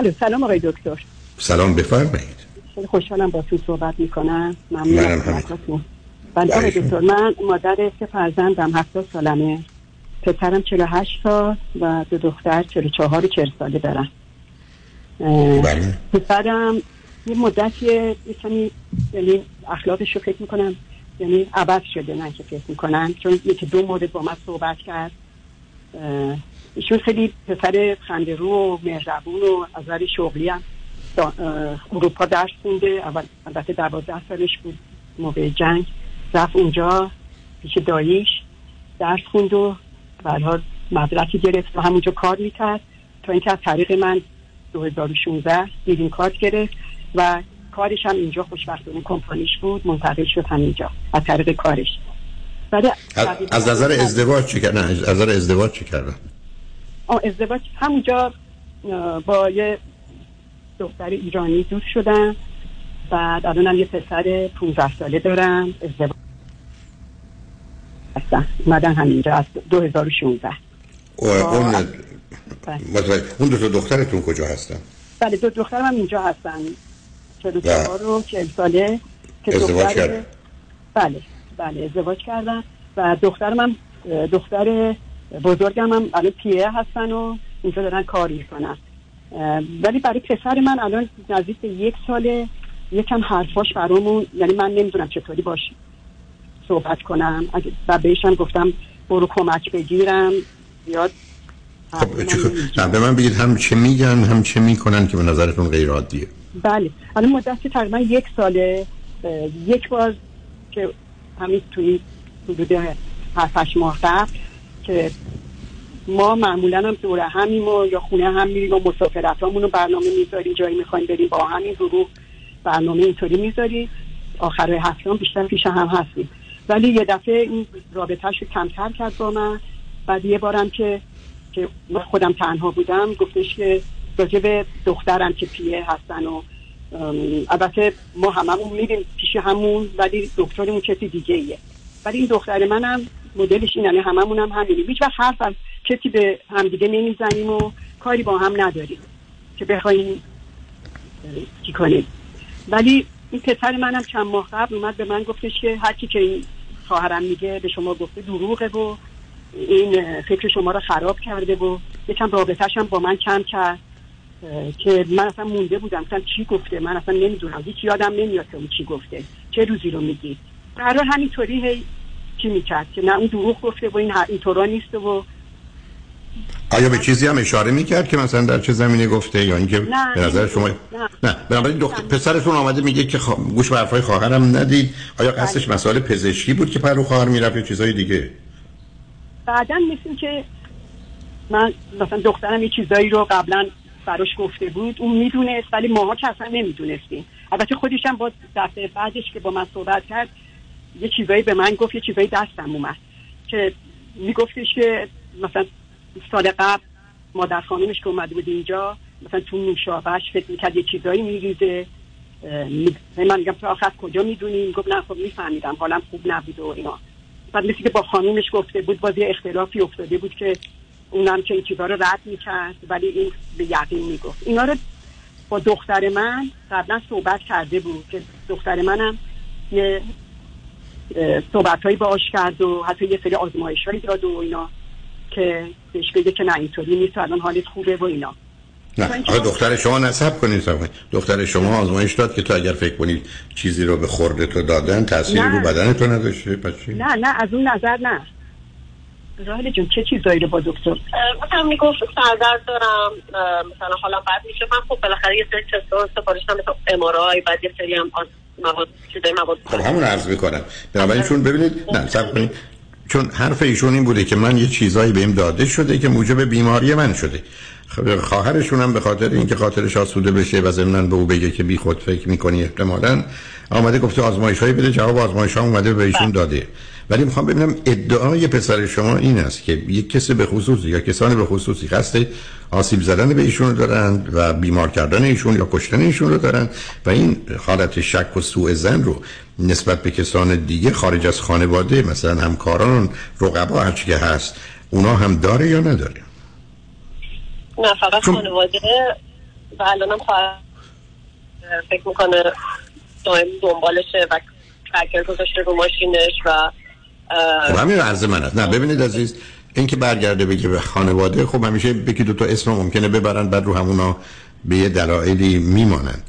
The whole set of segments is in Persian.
الو سلام آقای دکتر. سلام بفرمایید. خیلی خوشحالم با تو صحبت می‌کنم. ممنونم بله آقای دکتر من مادر سه فرزندم هفتاد سالمه. پسرم 48 سال و دو دختر 44 و 40 ساله دارم بله. پسرم یه مدتی یه کمی یعنی اخلاقش رو فکر می‌کنم یعنی عوض شده نه که فکر می‌کنم چون یکی دو مورد با من صحبت کرد. ایشون خیلی پسر خندرو و مهربون و از نظر شغلی هم اروپا درس خونده. اول البته دوازده سالش بود. موقع جنگ رفت اونجا پیش داییش درس خوند و برها مدرکی گرفت و همونجا کار می‌کرد. تا اینکه از طریق من 2016 دیدین کارت گرفت و کارش هم اینجا خوشبختانه کمپانیش بود. منتقل شد همینجا از طریق کارش. از نظر ازدواج چی کردن؟ از نظر ازدواج چی کردن؟ ازدواج همونجا با یه دختر ایرانی دوست شدم. بعد الانم یه پسر 15 ساله دارم. ازدواج هستم. اومدن همینجا از 2016 اون بله. اون دو تا دخترتون کجا هستن؟ بله دو دخترم هم اینجا هستن. 44 و 40 ساله که ازدواج کرد بله بله ازدواج کردن. و دخترم هم دختر بزرگم هم الان پیه هستن و اینجا دارن کار می‌کنن. ولی برای پسر من الان نزدیک یک ساله یکم حرفاش برامون یعنی من نمی‌دونم چطوری باش صحبت کنم. و بهشم گفتم برو کمک بگیرم. یاد خب به من بگید هم چه میگن هم چه می‌کنن که به نظرتون غیر عادیه بله. الان مدتی تقریبا یک ساله. یک بار که همین توی حدود هفتش ماه قبل که ما معمولا هم دوره همیم و یا خونه هم میریم و مسافرت رو برنامه می‌ذاریم جایی می‌خوایم بریم با همین گروه برنامه اینطوری می‌ذاریم. آخر هفته هم بیشتر پیش هم هستیم. ولی یه دفعه این رابطهش کمتر کرد با من. بعد یه بارم که که خودم تنها بودم گفتش که راجع دخترم که پیه هستن و البته ما هممون میریم پیش همون ولی دکترمون کسی دیگه ایه ولی این دختر منم مدلش این یعنی هممون هم همینیم. هیچ وقت حرف از کسی به همدیگه نمی‌زنیم و کاری با هم نداریم که بخوایم چی کنیم. ولی این پسر منم چند ماه قبل اومد به من گفتش که هرکی که این خواهرم میگه به شما گفته دروغه و این فکر شما رو خراب کرده و یکم رابطهش هم با من کم کرد که من اصلا مونده بودم. اصلا چی گفته؟ من اصلا نمی‌دونم. هیچ یادم نمیاد که اون چی گفته. چه روزی رو میگی قرار همینطوری هی چی می‌کرد که نه اون دروغ گفته و این اینطورا نیست و آیا به چیزی هم اشاره می‌کرد که مثلا در چه زمینه گفته یا اینکه به نظر شما نه, نه. بنابراین دختر پسرتون آمده میگه که خوا... گوش به حرفای خواهرم ندید آیا قصدش بله. مسائل پزشکی بود که پرو خواهر می‌رفت یا چیزای دیگه بعدا مثل که من مثلا دخترم یه چیزایی رو قبلا براش گفته بود اون می‌دونست ولی ماها که اصلا نمی‌دونستیم البته خودش هم با دفعه بعدش که با من صحبت کرد یه چیزایی به من گفت یه چیزایی دستم اومد. که میگفتش که مثلا سال قبل مادر خانمش که اومده بود اینجا مثلا تو نوشابهش فکر می‌کرد یه چیزایی میریزه. من میگم تو آخر کجا می‌دونی؟ گفت نه خب میفهمیدم حالم خوب نبود و اینا. بعد مثل که با خانومش گفته بود باز یه اختلافی افتاده بود که اونم که این چیزا رو رد می‌کرد ولی این به یقین می‌گفت. اینا رو با دختر من قبلا صحبت کرده بود که دختر منم یه صحبت هایی باش کرد و حتی یه سری آزمایش هایی داد و اینا که بهش بگه که نه اینطوری نیست الان حالت خوبه و اینا. نه آقا دختر شما نصب کنید دختر شما آزمایش داد که تو اگر فکر کنید چیزی رو به خورده تو دادن تأثیری رو بدن تو نداشته نه نه از اون نظر نه. راهل جون چه چیزایی رو با دکتر؟ مثلا می‌گفت سردرد دارم مثلا حالا بعد میشه من خب بالاخره یه سری تستان سفارش هم مثلا امارای بعد یه سری هم مواد خب همون عرض می‌کنم. بنابراین چون ببینید نه سب کنید. چون حرف ایشون این بوده که من یه چیزایی بهم داده شده که موجب بیماری من شده. خواهرشون هم به خاطر اینکه خاطرش آسوده بشه و ضمن به او بگه که بی خود فکر می‌کنی احتمالاً آمده گفته آزمایش هایی بده. جواب آزمایش ها اومده به ایشون داده. ولی می‌خوام ببینم ادعای پسر شما این است که یک کسی به خصوصی یا کسانی به خصوصی قصد آسیب زدن به ایشون رو دارن و بیمار کردن ایشون یا کشتن ایشون رو دارن و این حالت شک و سوء زن رو نسبت به کسان دیگه خارج از خانواده مثلا همکاران رقبا هرچی که هست اونا هم داره یا نداره؟ نه فقط خانواده و الانم خواهد فکر می‌کنه دائم دنبالشه و کرکر گذاشته رو ماشینش و خب همین عرض من هست نه ببینید عزیز این که برگرده بگه به خانواده خب همیشه یکی دو تا اسم ممکنه ببرن بعد رو همونا به یه دلایلی میمانند.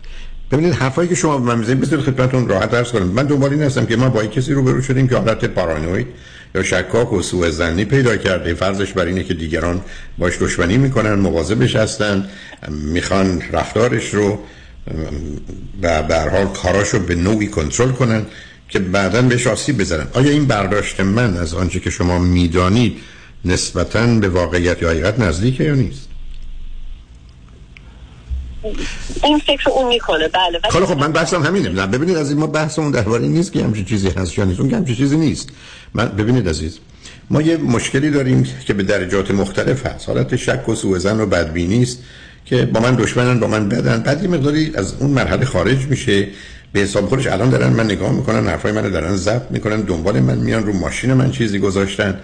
ببینید حرفایی که شما من می‌زنید بذارید خدمتتون راحت عرض کنم. من دنبال این هستم که ما با کسی رو شدیم که حالت پارانوید یا شکاک و سوء زنی پیدا کرده. فرضش بر اینه که دیگران باش دشمنی می‌کنن مواظبش هستن می‌خوان رفتارش رو و به حال کاراشو به نوعی کنترل کنن. که بعدا بهش آسیب بزنن آیا این برداشت من از آنچه که شما می‌دانید نسبتا به واقعیت یا حقیقت نزدیکه یا نیست؟ این فکر اون می‌کنه. بله خب خب من بحثم همینه. نه ببینید از این ما بحثمون درباره نیست که همچین چیزی هست یا نیست. اون که همچین چیزی نیست. من ببینید عزیز ما یه مشکلی داریم که به درجات مختلف هست. حالت شک و سوء زن و بدبینی است که با من دشمنن با من بدن. بعد یه مقداری از اون مرحله خارج میشه. به حساب خودش الان دارن من نگاه می‌کنن حرفای منو دارن ضبط می‌کنن دنبال من میان رو ماشین من چیزی گذاشتن.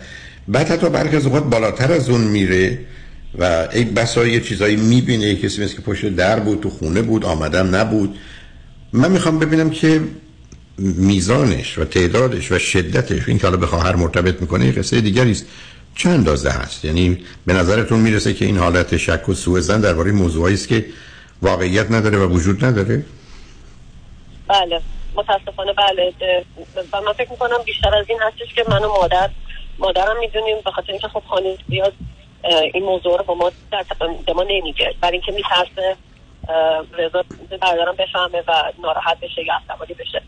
بعد حتی برخی از اوقات بالاتر از اون میره و ای بسا یه چیزایی می‌بینه کسی مثل که پشت در بود تو خونه بود آمدم نبود. من می‌خوام ببینم که میزانش و تعدادش و شدتش این که حالا به خواهر مرتبط می‌کنه یه قصه دیگری است. چند اندازه هست؟ یعنی به نظرتون می‌رسه که این حالت شک و سوء زن درباره موضوعی است که واقعیت نداره و وجود نداره؟ بله متاسفانه بله و من فکر می‌کنم بیشتر از این هستش که من و مادر مادرم می‌دونیم به خاطر اینکه خب خانه زیاد این موضوع رو با ما در به ما نمیگه. برای اینکه میترسه رضا برادرم بفهمه و ناراحت بشه یا عصبانی بشه.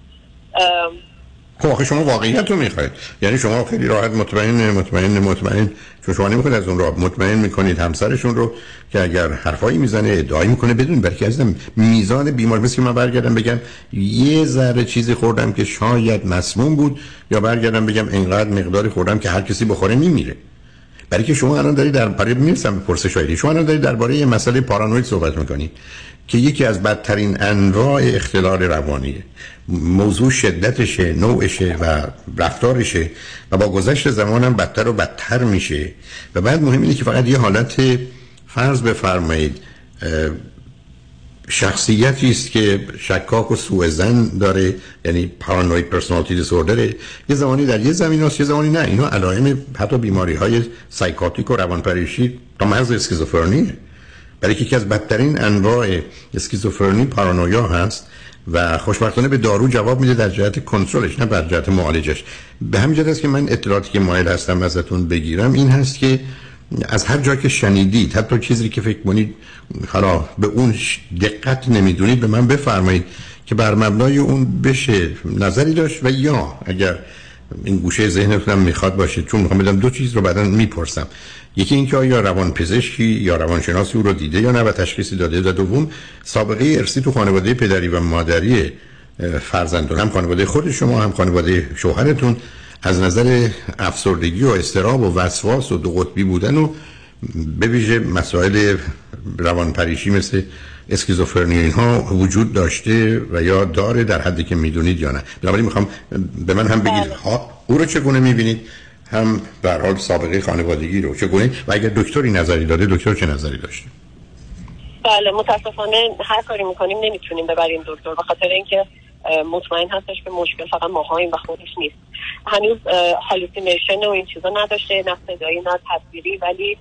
خب آخه شما واقعیت رو می‌خواید. یعنی شما خیلی راحت مطمئن مطمئن مطمئن چون شما نمی‌خواید از اون را مطمئن می‌کنید همسرشون رو که اگر حرفایی می‌زنه ادعایی می‌کنه بدون برکه از میزان بیمار مثل که من برگردم بگم یه ذره چیزی خوردم که شاید مسموم بود یا برگردم بگم انقدر مقداری خوردم که هر کسی بخوره میمیره. برای که شما الان دارید در برای می‌رسم پرسش هایی شما الان دارید درباره یه مسئله پارانوید صحبت می‌کنید که یکی از بدترین انواع اختلال روانیه. موضوع شدتشه نوعشه و رفتارشه و با گذشت زمانم بدتر و بدتر میشه. و بعد مهم اینه که فقط یه حالت فرض بفرمایید. شخصیتی است که شکاک و سوء زن داره یعنی پارانوید پرسونالیتی دیسوردره یه زمانی در یه زمین هست یه زمانی نه. اینا علائم حتی بیماری های سایکاتیک و روانپریشی تا محض اسکیزوفرنیه. برای که یکی از بدترین انواع اسکیزوفرنی پارانویا هست و خوشبختانه به دارو جواب میده در جهت کنترلش نه بر جهت معالجش. به همین جهت است که من اطلاعاتی که مایل هستم ازتون بگیرم این هست که از هر جا که شنیدید حتی چیزی که فکر کنید حالا به اون دقت نمی‌دونید به من بفرمایید که بر مبنای اون بشه نظری داشت و یا اگر این گوشه ذهنتونم می‌خواد باشه چون می‌خوام بدم دو چیز رو بعدا می‌پرسم. یکی اینکه آیا روان پزشکی یا روانشناسی او رو دیده یا نه و تشخیصی داده و دوم سابقه ارسی تو خانواده پدری و مادری فرزندان هم خانواده خود شما هم خانواده شوهرتون از نظر افسردگی و استراب و وسواس و دو قطبی بودن و به ویژه مسائل روانپریشی مثل اسکیزوفرنی اینها وجود داشته و یا داره در حدی که می‌دونید یا نه. بنابراین می‌خوام به من هم بگید بله. ها او رو چگونه می‌بینید هم در حال سابقه خانوادگی رو چگونه؟ و اگر دکتری نظری داده دکتر چه نظری داشته؟ بله متاسفانه هر کاری می‌کنیم نمی‌تونیم ببریم دکتر به خاطر اینکه مطمئن هستش که مشکل فقط ماهاییم و خودش نیست. هنوز هالوسینیشن و این چیزا نداشته نه صدایی نه تصویری ولی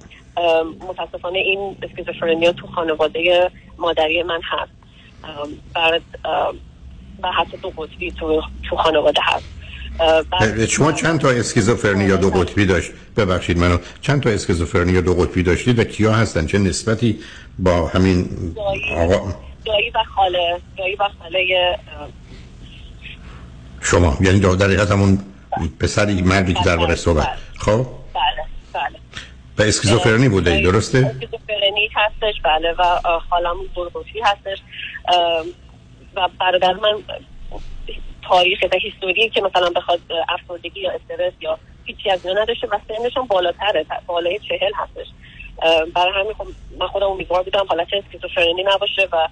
متاسفانه این اسکیزوفرنیا تو خانواده مادری من هست. بعد و حتی دو قطبی تو, تو خانواده هست. شما چند تا اسکیزوفرنی یا دو قطبی داشت؟ ببخشید منو. چند تا اسکیزوفرنی یا دو قطبی داشتید و کیا هستن؟ چه نسبتی با همین آقا؟ دایی و خاله. دایی و خاله شما یعنی در حقیقت همون پسری مردی که درباره صحبت. بله. خب؟ بله بله. و اسکیزوفرنی بوده درسته؟ اسکیزوفرنی هستش بله و خالم برگوشی هستش. و برادر من تاریخ و هیستوری که مثلا بخواد افسردگی یا استرس یا هیچی از اینا نداشته و سنش هم بالاتره بالای چهل هستش. برای همین خب من خودم امیدوار بودم حالت اسکیزوفرنی نباشه و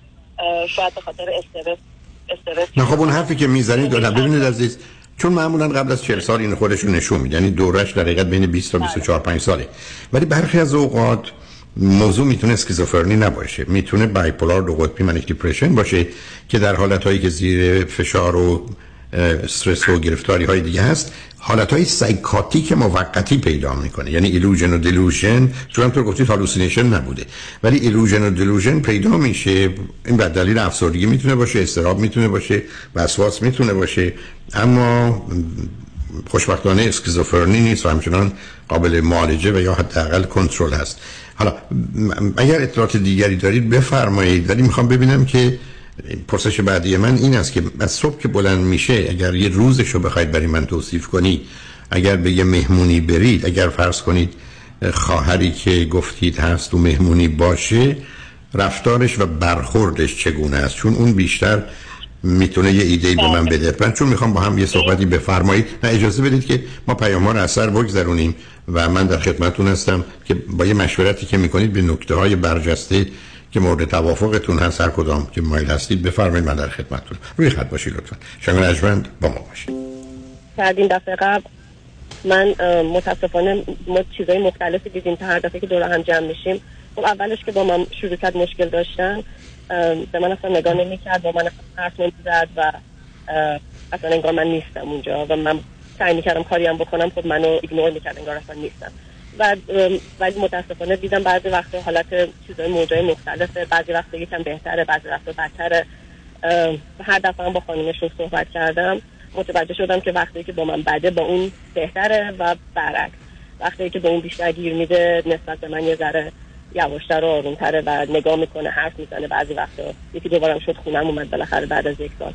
شاید به خاطر استرس استرس. نه خب اون حرفی که می‌زنید دادم ببینید عزیز چون معمولا قبل از 40 سال این خودش رو نشون میده یعنی دورش در حقیقت بین 20 تا 24 5 ساله. ولی برخی از اوقات موضوع می‌تونه اسکیزوفرنی نباشه می‌تونه bipolar دو قطبی manic depression باشه که در حالت هایی که زیر فشار و استرس و گرفتاری های دیگه هست. حالت های psychotic موقتی پیدا می‌کنه. یعنی illusion و delusion چون هم تو گفتید hallucination نبوده. ولی illusion و delusion پیدا میشه. این به دلیل افسردگی می‌تونه باشه اضطراب می‌تونه باشه وسواس می‌تونه باشه. اما خوشبختانه اسکیزوفرنی نیست و همچنان قابل معالجه و یا حداقل کنترل هست. حالا اگر اطلاعات دیگری دارید بفرمایید. ولی می‌خوام ببینم که پرسش بعدی من این است که از صبح که بلند میشه اگر یه روزش رو بخواید برای من توصیف کنی اگر به یه مهمونی برید اگر فرض کنید خواهری که گفتید هست و مهمونی باشه رفتارش و برخوردش چگونه است چون اون بیشتر می‌تونه یه ایده به من. بده من چون می‌خوام با هم یه صحبتی بفرمایید نه اجازه بدید که ما پیام رو اثر بگذرونیم و من در خدمتتون هستم که با یه مشورتی که می‌کنید به نکته های برجسته که مورد توافقتون هست هر کدام که مایل هستید بفرمایید من در خدمتتون. روی خط باشید لطفا. شنگ نجمند با ما باشید. این دفعه قبل من متاسفانه ما چیزای مختلفی دیدیم تا هر دفعه که دور هم جمع میشیم. خب اولش که با من شروع کرد مشکل داشتن به من اصلا نگاه نمی‌کرد با من حرف نمی‌زد و اصلا انگار من نیستم اونجا و من سعی می‌کردم کاری هم بکنم. خب منو ایگنور می‌کرد انگار اصلا نیستم. و ولی متاسفانه دیدم بعضی وقت حالت چیزای موجای مختلفه بعضی وقت یکم بهتره بعضی وقت بدتره. هر دفعه با خانمشون صحبت کردم. متوجه شدم که وقتی که با من بده با اون بهتره و برعکس. وقتی که به اون بیشتر گیر میده نسبت به من یه ذره یواشتر و آرومتره و نگاه می‌کنه حرف می‌زنه بعضی وقتا. یکی دوبارم شد خونم اومد بالاخره بعد از یک سال.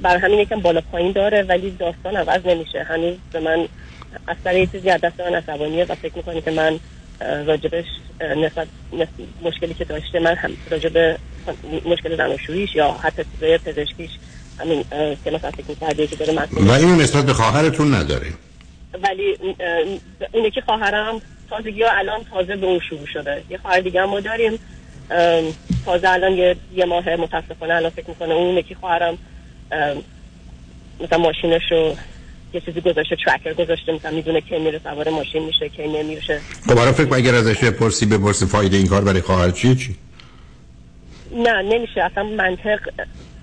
برای همین یکم بالا پایین داره ولی داستان عوض نمیشه. هنوز به من از سر یه چیزی از دست من عصبانیه و فکر می‌کنی که من راجبش نسبت مشکلی که داشته من هم راجب مشکل زناشوییش یا حتی چیزای پزشکیش همین که مثلا فکر می‌کرده که داره و این نسبت به خواهرتون نداره. ولی اینه که خواهرم تازگی ها الان تازه به اون شروع شده. یه خواهر دیگه هم ما داریم. تازه الان یه, یه ماه متاسفانه الان فکر می‌کنه اون یکی خواهرم مثلا ماشینش رو یه چیزی گذاشته ترکر گذاشته مثلا می‌دونه که میره سوار ماشین میشه که نمیشه. خب برای فکر اگر ازش بپرسی بپرسی فایده این کار برای خواهر چیه؟ چی؟ نه نمیشه. اصلا منطق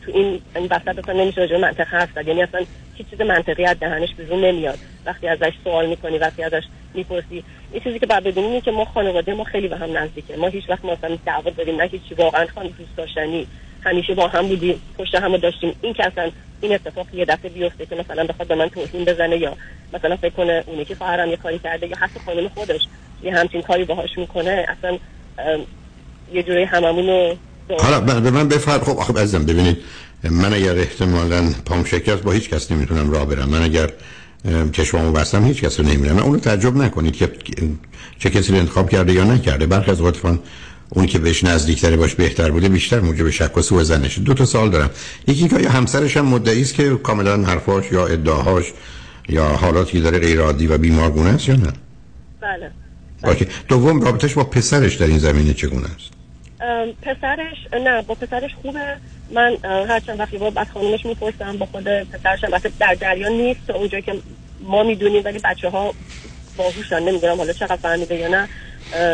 تو این این وسط اصلا نمیشه راجع منطق حرف زد. یعنی اصلا هیچ چیز منطقی از دهنش بیرون نمیاد. وقتی ازش سوال می‌کنی وقتی ازش می‌پرسی این چیزی که بعد بدونیم که ما خانواده ما خیلی به هم نزدیکه. ما هیچ وقت مثلا دعوا داریم نه هیچ واقعا خانه دوست داشتنی. همیشه با هم بودیم پشت هم داشتیم. این که اصلا این اتفاق یه دفعه بیفته که مثلا بخواد به من توهین بزنه یا مثلا فکر کنه اونی که خواهرم یه کاری کرده یا حتی خانم خودش یه همچین کاری باهاش می‌کنه اصلا یه جوری هممون حالا به من بفرد. خب آخه عزیزم ببینید من اگر احتمالا پام شکست با هیچ کس نمی‌تونم راه برم. من اگر چشمامو بستم هیچ کس رو نمیرم اونو تعجب نکنید که چه کسی رو انتخاب کرده یا نکرده. برخی از اوقات اون که بهش نزدیکتره باش بهتر بوده بیشتر موجب شک و سوء زنشه. دو تا سال دارم. یکی که همسرش هم مدعی است که کاملا حرفاش یا ادعاهاش یا حالاتی داره غیر عادی و بیمارگونه است یا نه؟ بله. اوکی. دوم رابطش با پسرش در این زمینه چگونه است؟ پسرش نه با پسرش خوبه. من هر چند وقتی با بعد خانومش می‌پرسم با خود پسرش هم در جریان نیست. تا اونجایی که ما می‌دونیم ولی بچه ها باهوشن. نمی‌دونم حالا چقدر فهمیده یا نه.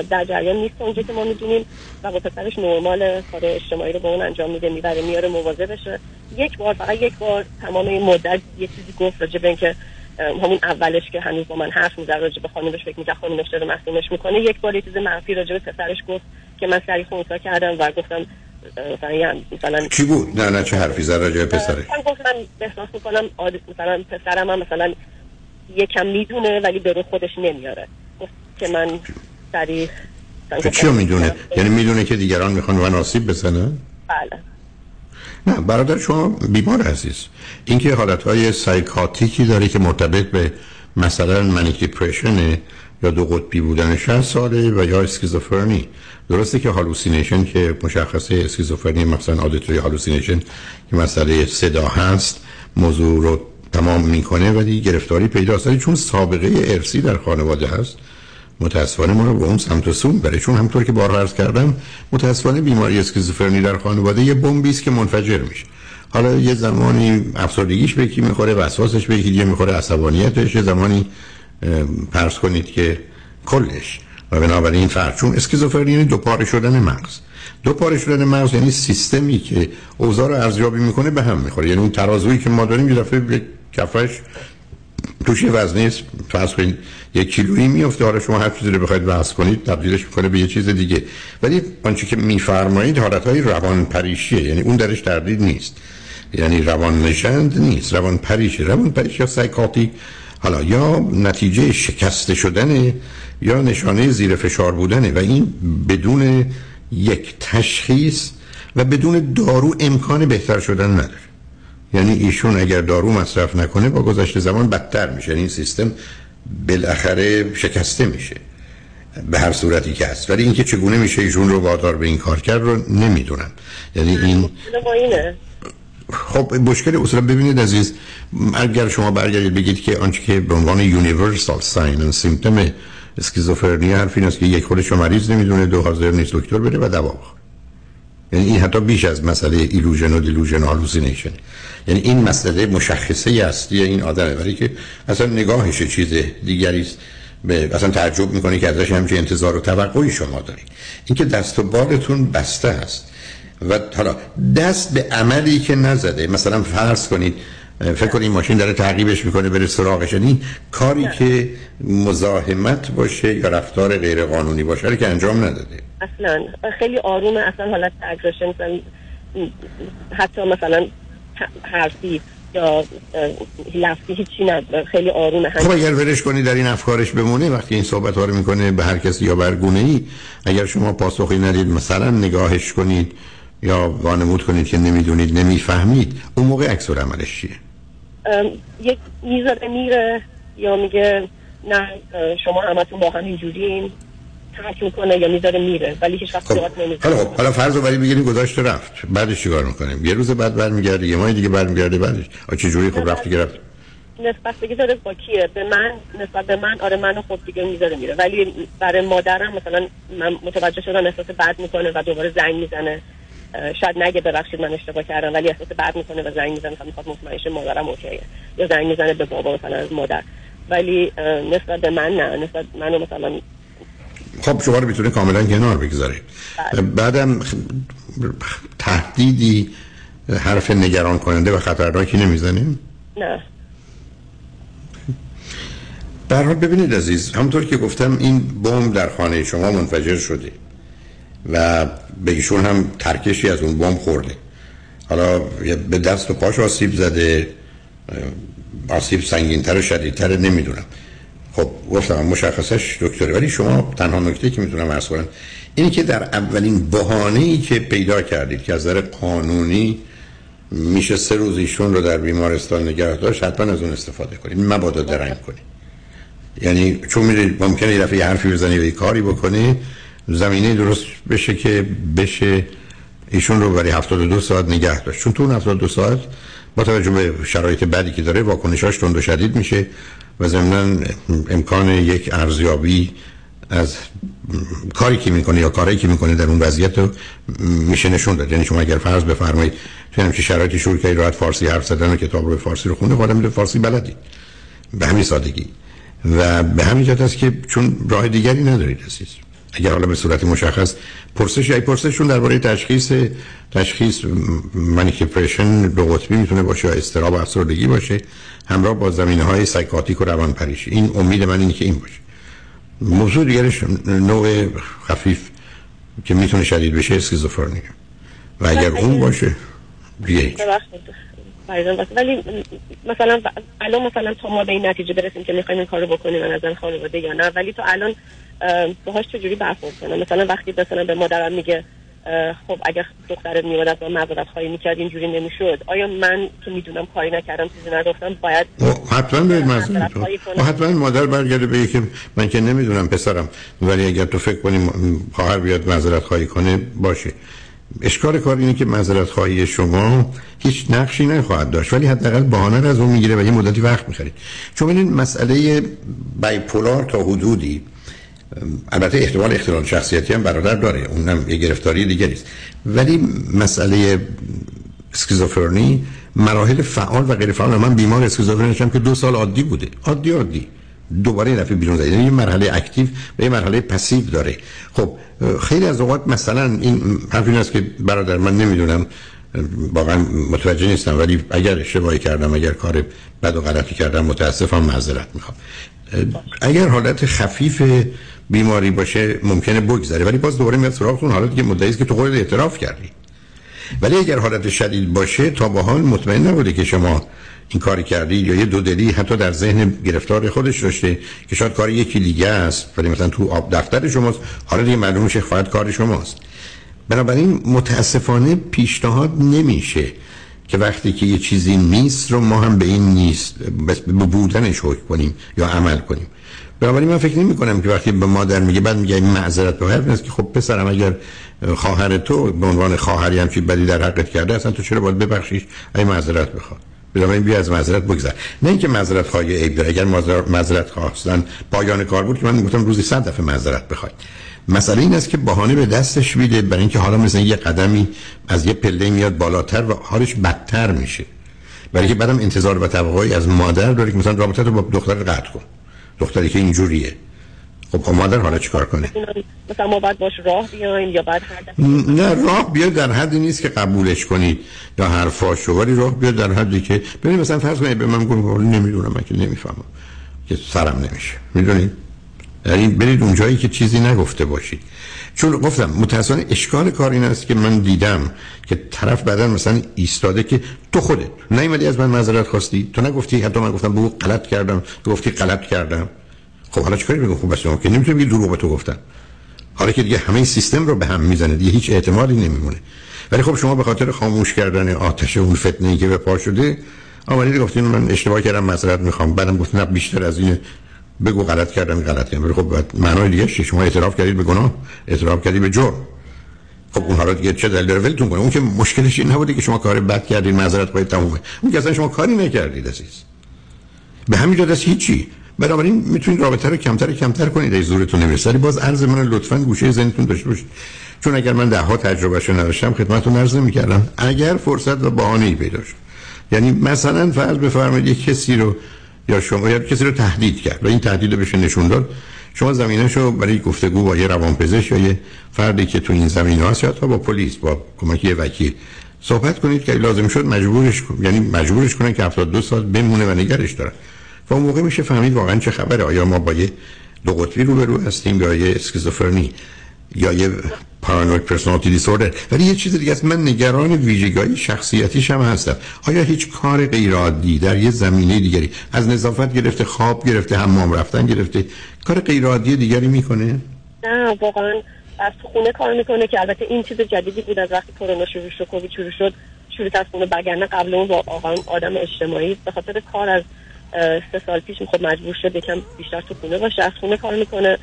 در جریان نیست. اونجا که ما می‌دونیم و با پسرش نرمال کار اجتماعی رو با اون انجام میده می‌بره میاره موازه بشه. یک بار فقط یک بار تمام این مدت یه چیزی گفت راجع به اینکه همون اولش که هنوز با من حرف می‌زد راجع به خانمش فکر می‌کرد خانمش داره محسومش می‌کنه. یک بار یه چیز منفی راجع به پسرش گفت که من سری خونسا کردم و گفتم مثلا مثلا چی بود؟ نه نه چه حرفی زد راجع به پسرش من گفتم احساس می‌کنم مثلا پسرم هم مثلا یکم می‌دونه ولی به خودش نمیاره. که من سریع. چی می‌دونه؟ یعنی می‌دونه که دیگران می‌خوان من آسیب بزنن؟ بله. نه برادر شما بیمار عزیز. اینکه حالتهای psychotic ی داره که مرتبط به مثلا manic depression یا دو قطبی بودن 60 ساله و یا اسکیزوفرنی. درسته که hallucination که مشخصه اسکیزوفرنی مثلا auditory hallucination که مسئله صدا هست موضوع رو تمام می‌کنه ولی گرفتاری پیدا چون سابقه ارثی در خانواده هست. متاسفانه ما رو به اون سمت و سون بره. چون همطور که بار عرض کردم متاسفانه بیماری اسکیزوفرنی در خانواده یه بمبی است که منفجر میشه. حالا یه زمانی افسردگیش به کی می‌خوره وسواسش به کی می‌خوره عصبانیتش. یه زمانی پرس کنید که کلش. و بنابراین فرق چون اسکیزوفرنی یعنی دو پاره شدن مغز. دو پاره شدن مغز یعنی سیستمی که اوضاع رو ارزیابی می‌کنه به هم می‌خوره. یعنی اون ترازویی که ما داریم یه دفعه کفش توش وزنی فرض کنید یک کیلویی میفته حالا شما هر چیزی رو بخواید وزن کنید تبدیلش می‌کنه به یه چیز دیگه. ولی آنچه که میفرمایید حالتهای روان پریشیه یعنی اون درش تردید نیست. یعنی روان نشند نیست. روان پریشه روان پریش یا سایکاتی حالا یا نتیجه شکسته شدن یا نشانه زیر فشار بودنه. و این بدون یک تشخیص و بدون دارو امکان بهتر شدن نداره. یعنی ایشون اگر دارو مصرف نکنه با گذشت زمان بدتر میشه. یعنی این سیستم بالاخره شکسته میشه. به هر صورتی که هست. ولی اینکه چگونه میشه ایشون رو وادار به این کار کرد رو نمی‌دونم. یعنی این خب مشکل اصلا ببینید عزیز اگر شما برگردید بگید که آنچه که به عنوان universal sign و symptom اسکیزوفرنی حرف این است که یک خودش مریض نمی‌دونه دو حاضر نیست دکتر بره و دوا بخوره. یعنی این حتی بیش از مسئله illusion و delusion hallucination یعنی این مسئله مشخصه اصلی این آدمه. ولی که اصلا نگاهش چیز دیگری است. به اصلا تعجب می‌کنه که ازش همچین انتظار و توقعی شما دارید اینکه دست و بالتون بسته است و حالا دست به عملی که نزده مثلا فرض کنید فکر کنید ماشین داره تعقیبش می‌کنه بره سراغش. یعنی کاری که مزاحمت باشه یا رفتار غیر قانونی باشه که انجام نداده. اصلا. خیلی آرومه اصلا حالت اگریشن حتی مثلا حرفی یا لفظی هیچی نداره خیلی آرومه خب اگر ورش کنی در این افکارش بمونه وقتی این صحبت ها رو می‌کنه به هر کسی یا برگونه ای اگر شما پاسخی ندید مثلا نگاهش کنید یا وانمود کنید که نمی‌دونید نمی‌فهمید اون موقع عکس عملش چیه؟ یک می‌ذاره میره یا میگه نه شما همتون با هم اینجورین ترک می‌کنه یا می‌ذاره میره ولی هیچ وقت خب. حالا خب حالا فرض رو ولی بگیریم گذاشته رفت. بعدش چیکار می‌کنیم؟ یه روز بعد برمیگرده یه ماه دیگه برمیگرده بعدش؟ آ چه جوری خب رفت دیگه رفت؟ نسبت بگی داره با کیه؟ به من نسبت به من آره منو خب دیگه می‌ذاره میره ولی برای مادرم مثلا من متوجه شدم احساس بد می‌کنه و دوباره زنگ می‌زنه. شاید نگه ببخشید من اشتباه کردم ولی احساس بد می‌کنه و زنگ می‌زنه می‌خواد مطمئن شه مادرم اوکیه یا زنگ می‌زنه به بابا مثلا از مادر ولی نسبت به من نه نسبت منو مثلا خب شما رو می‌تونه کاملا کنار بگذاره بله. بعدم تهدیدی حرف نگران کننده و خطرناکی نمی‌زنیم نه برحال ببینید عزیز همونطور که گفتم این بمب در خانه شما منفجر شده و به ایشون هم ترکشی از اون بمب خورده. حالا به دست و پاش آسیب زده آسیب سنگینتر و شدیدتر نمی‌دونم. خب گفتم مشخصش دکتره. ولی شما تنها نکته که می‌تونم ارز کنم اینی که در اولین بهانه ای که پیدا کردید که از نظر قانونی میشه سه روز ایشون رو در بیمارستان نگه داشت حتما از اون استفاده کنید. مبادا درنگ کنید. یعنی چون می‌دونید ممکنه یه دفعه حرفی بزنی و یه کاری بکنی زمینه درست بشه که بشه ایشون رو برای 72 ساعت نگه داشت. چون تو اون 72 ساعت با توجه به شرایط بدی که داره واکنشاش تند و شدید میشه و ضمن امکان یک ارزیابی از کاری که می‌کنه یا کاری که می‌کنه در اون وضعیت رو میشه نشون داد. یعنی شما اگر فرض بفرمایید توی همچین شرایطی شروع کنید راحت فارسی حرف زدن و کتاب رو فارسی رو خونده خودم فارسی بلدی. به همین سادگی. و به همین جهت است که چون راه دیگری ندارید عزیز. اگر حالا به صورت مشخص پرسش ای پرسششون درباره تشخیص تشخیص manic depression دو قطبی می‌تونه باشه یا اضطراب افسردگی باشه همراه با زمینه های psychotic و روان پریشی این امید من اینه که این باشه. موضوع دیگرش نوع خفیف که می‌تونه شدید بشه اسکیزوفرنی و اگر اون باشه دیگه ولی مثلا الان مثلا تا ما به این نتیجه برسیم که می‌خوایم این کارو بکنیم از خانواده یا نه ولی تو الان باهاش چجوری برخورد کنم؟ مثلا وقتی مثلا به مادرم میگه خب اگر دخترت میومد از معذرت خواهی می‌کرد اینجوری نمی‌شد. آیا من که می‌دونم کاری نکردم چیزی نگفتم باید حتما باید معذرت حتما مادر برگرده به که من که نمی‌دونم پسرم ولی اگر تو فکر کنیم خواهر بیاد معذرت خواهی کنه باشه. اشکال کار اینه که معذرت خواهی شما هیچ نقشی نخواهد داشت ولی حداقل بهانه از اون می‌گیره و یه مدتی وقت می‌خرید. چون این مسئله bipolar تا حدودی البته احتمال اختلال شخصیتی هم برادر داره. اونم یه گرفتاری دیگری است ولی مسئله اسکیزوفرنی مراحل فعال و غیر فعال. من بیمار اسکیزوفرنی که دو سال عادی بوده. عادی عادی. دوباره دفعه بیرون زدید یعنی یه مرحله active و یه مرحله passive داره. خب خیلی از اوقات مثلا این حرف این است که برادر من نمی‌دونم واقعا متوجه نیستم ولی اگر اشتباهی کردم اگر کار بد و غلطی کردم متاسفم معذرت می‌خوام. اگر حالت خفیف بیماری باشه ممکنه بگذره ولی باز دوباره میاد سراغتون حالتی که مدعی که تو خودت اعتراف کردی. ولی اگر حالت شدید باشه تا با حال مطمئن نبوده که شما این کاری کردی یا یه دو دلی حتی در ذهن گرفتار خودش داشته که شاید کار یکی دیگه است ولی مثلا تو آب دفتر شماست حالا دیگه معلوم میشه کار شماست. بنابراین متاسفانه پیشنهاد نمیشه که وقتی که یه چیزی نیست رو ما هم به این نیست به بودنش حکم کنیم یا عمل کنیم. بنابراین من فکر نمی کنم که وقتی به مادر میگه بعد میگه این معذرت به حرف که خب پسرم اگر خواهر تو به عنوان خواهری هم چی بدی در حقت کرده اصلا تو چرا باید ببخشیش؟ ای معذرت بخواد بنابراین بیا از معذرت بگذر. نه اینکه معذرت خواهی عیب داره. اگر معذرت خواستن پایان کار بود که من گفتم روزی 100 دفعه معذرت بخواید مسئله این است که بهانه به دستش میده برای اینکه حالا مثلا یه قدمی از یه پله میاد بالاتر و حالش بدتر میشه. برای که بعدم انتظار و توقعی از مادر داره که مثلا رابطه رو با دختر قطع کن. دختری که اینجوریه. خب خب مادر حالا چیکار کنه؟ مثلا ما باید باش راه بیایم یا بعد نه راه بیا در حدی نیست که قبولش کنید یا حرفاشو ولی راه بیا در حدی که ببینید مثلا فرض کنید به من گفت نمی‌دونم من که نمی‌فهمم که سرم نمیشه. می‌دونید یعنی برید اونجایی که چیزی نگفته باشید. چون گفتم متاسفانه اشکال کار این است که من دیدم که طرف بعدا مثلا ایستاده که تو خودت نیومدی از من معذرت خواستی. تو نگفتی حتی من گفتم بگو غلط کردم. تو گفتی غلط کردم. خب حالا چیکار بگم خب بس که نمی‌تونم یه دروغ به تو گفتم حالا که دیگه همه سیستم رو به هم می‌زنه دیگه هیچ اعتمادی نمیمونه. ولی خب شما به خاطر خاموش کردن آتش اون فتنه ای که به پا شده آمدید گفتین من اشتباه کردم معذرت می‌خوام. بعدم گفتین بیشتر از این بگو غلط کردم غلط کردم خب معنای دیگه شما اعتراف کردید به گناه اعتراف کردید به جرم. خب اون حالا دیگه چه دلیل ولتون کنه اون که مشکلش این نبوده که شما کار بد کردید معذرت خواهید تمومه. اون که اصلا شما کاری نکردید عزیز. به همین جهت هیچی. بنابراین می‌تونید رابطه رو کمتر کمتر کنید. از زورتون نمی‌رسه. باز عرض من لطفا گوشه ذهنتون داشته باشید. چون اگر من ده ها تجربهشو نداشتم خدمتتون عرض می‌کردم اگر فرصت و بهانه‌ای پیدا شد. یعنی مثلا فرض بفرمایید یک کسی رو یا شما یا کسی رو تهدید کرد. و این تهدید رو بشه نشون داد. شما زمینه رو برای گفتگو با یه روانپزشک یا یه فردی که تو این زمینه هست یا تا با پلیس با کمک یه وکیل. صحبت کنید که لازم شد مجبورش یعنی مجبورش کنن که 72 سال بمونه و نگرش دارن. و اون موقع میشه فهمید واقعا چه خبره. آیا ما با یه دو قطبی روبرو هستیم یا یه اسکیزوفرنی یا یه پارانوید پرسونالیتی دیسوردر ولی یه چیز دیگه است من نگران ویژگی شخصیتیش هم هستم. آیا هیچ کار غیر عادی در یه زمینه دیگری از نظافت گرفته خواب گرفته حمام رفتن گرفته کار غیر عادی دیگری می‌کنه؟ نه واقعا از خونه کار می‌کنه که البته این چیز جدیدی بود از وقتی کرونا شروع شد کووید شروع شد شروع از خونه بگرنه قبل اون واقعا آدم اجتماعی. به خاطر کار از سه سال پیش خب مجبور شد یکم بیشتر تو خونه باشه از خونه کار می‌کنه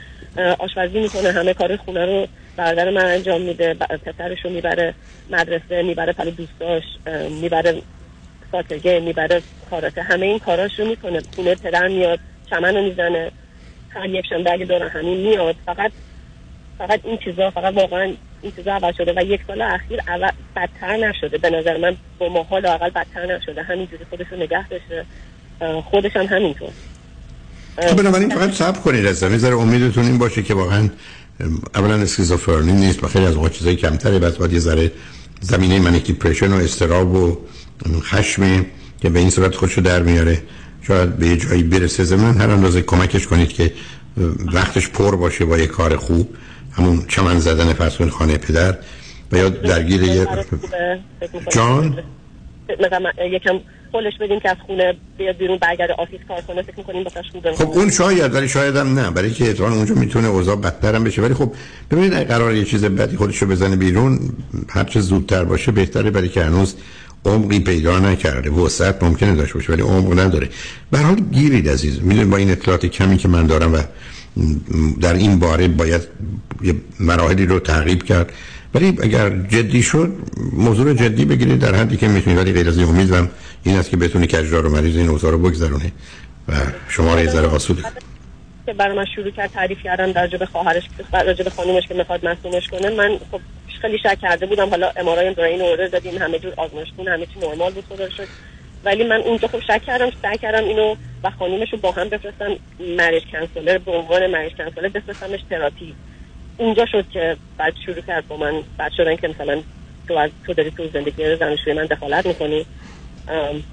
آشپزی می‌کنه همه کار خونه رو برادر من انجام میده پسرش رو می‌بره مدرسه می‌بره پل دوستاش می‌بره ساتگه می‌بره کاراته. همه این کاراش رو می‌کنه. خونه پدر میاد چمن رو می‌زنه. هر یک شنبه اگه دارن همین میاد. فقط فقط این چیزا فقط واقعا این چیزا عوض شده و یک سال اخیر بدتر نشده. به نظر من با ماحال اول بدتر نشده. همینجوری خودش رو نگه داشته. خودش هم همینطور. خب بنابراین فقط صبر کنید از زمین امیدتون این باشه که واقعا اولا اسکیزوفرنی نیست و خیلی از اوقات چیزای کمتره بس باید یه ذره زمینه manic depression و اضطراب و خشم که به این صورت خودشو در میاره. شاید به یه جایی برسه. زمین هر اندازه کمکش کنید که وقتش پر باشه با یه کار خوب. همون چمن زدن فرسون خانه پدر. و یا درگیر یه جان؟ یکم هولش بدیم که از خونه بیاد بیرون برگرده office کار کنه فکر می‌کنیم واسش خوبه. خب اون شاید ولی شاید هم نه. برای که احتمال اونجا می‌تونه اوضاع بدتر هم بشه. ولی خب ببینید اگه قرار یه چیز بدی خودشو بزنه بیرون هر چه زودتر باشه بهتره برای که هنوز عمقی پیدا نکرده. وسعت ممکنه داشته باشه ولی عمق نداره. به حال گیرید عزیز. می‌دونید با این اطلاعات کمی که من دارم و در این باره باید یه مراحلی رو تعقیب کرد. ولی اگر جدی شد موضوع جدی بگیرید در حدی که می‌تونید. ولی غیر از این امیدوارم این است که بتونی کجرا و مریض این اوضاع رو بگذرونه و شما رو ذره آسوده. که برای من شروع کرد تعریف کردن در جبه خواهرش در جبه خانومش که می‌خواد مصومش کنه. من خب خیلی شک کرده بودم. حالا امارای برین اوردر دادیم همه جور آزمایش همه چی نرمال بود خدا شد ولی من اونجا خب شک کردم سعی کردم اینو و خانومش رو با هم بفرستم. مریج کنسولر به عنوان مریج کنسولر بفرستمش تراپی. اونجا شد که بعد شروع کرد با من بعد شدن که مثلا تو از تو داری تو زندگی زنشوی من دخالت می‌کنی.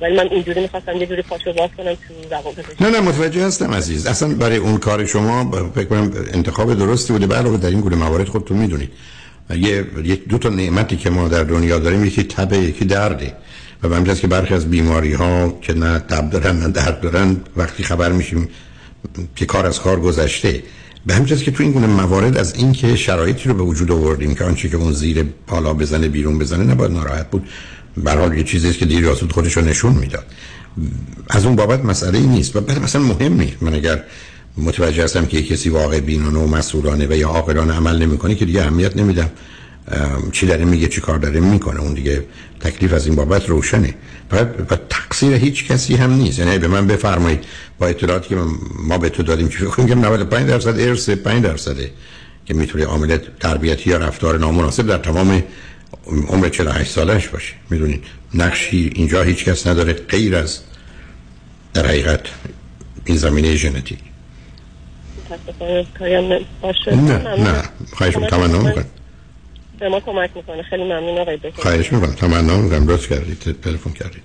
ولی من اینجوری می‌خواستم یه جوری پاشو باز کنم تو روان نه نه متوجه هستم عزیز. اصلا برای اون کار شما فکر کنم انتخاب درستی بوده. علاوه در این گونه موارد خودتون می‌دونید. یه یک دو تا نعمتی که ما در دنیا داریم یکی تبه یکی درده. و به که برخی از بیماری ها که نه تب دارن نه درد دارن وقتی خبر میشیم که کار از کار گذشته به همجاست که تو این گونه موارد از اینکه شرایطی رو به وجود آوردیم که آنچه که اون زیر بالا بزنه بیرون بزنه نباید ناراحت بود. برحال یه چیزی که دیر یاسود خودش رو نشون می‌داد. از اون بابت مسئله ای نیست. و بعد مثلا مهم نیست. من اگر متوجه هستم که کسی واقع بینانه و مسئولانه و یا عاقلانه عمل نمی‌کنه که دیگه اهمیت نمیدم. چی داره میگه چی کار داره می‌کنه. اون دیگه تکلیف از این بابت روشنه. فقط و تقصیر هیچ کسی هم نیست. یعنی به من بفرمایید با اطلاعاتی که ما به تو دادیم چی فکر کنم 95 درصد ارث 5 درصده که می‌تونه عامل تربیتی یا رفتار نامناسب در تمام عمر 48 سالش باشه. می‌دونید نقشی اینجا هیچ کس نداره غیر از در حقیقت این زمینه ژنتیک. نه نه. خواهش می‌کنم تمنا می‌کنم به ما کمک می‌کنه. خیلی ممنون آقای خواهش می‌کنم. تمنا می‌کنم درست کردید. تلفن کردید.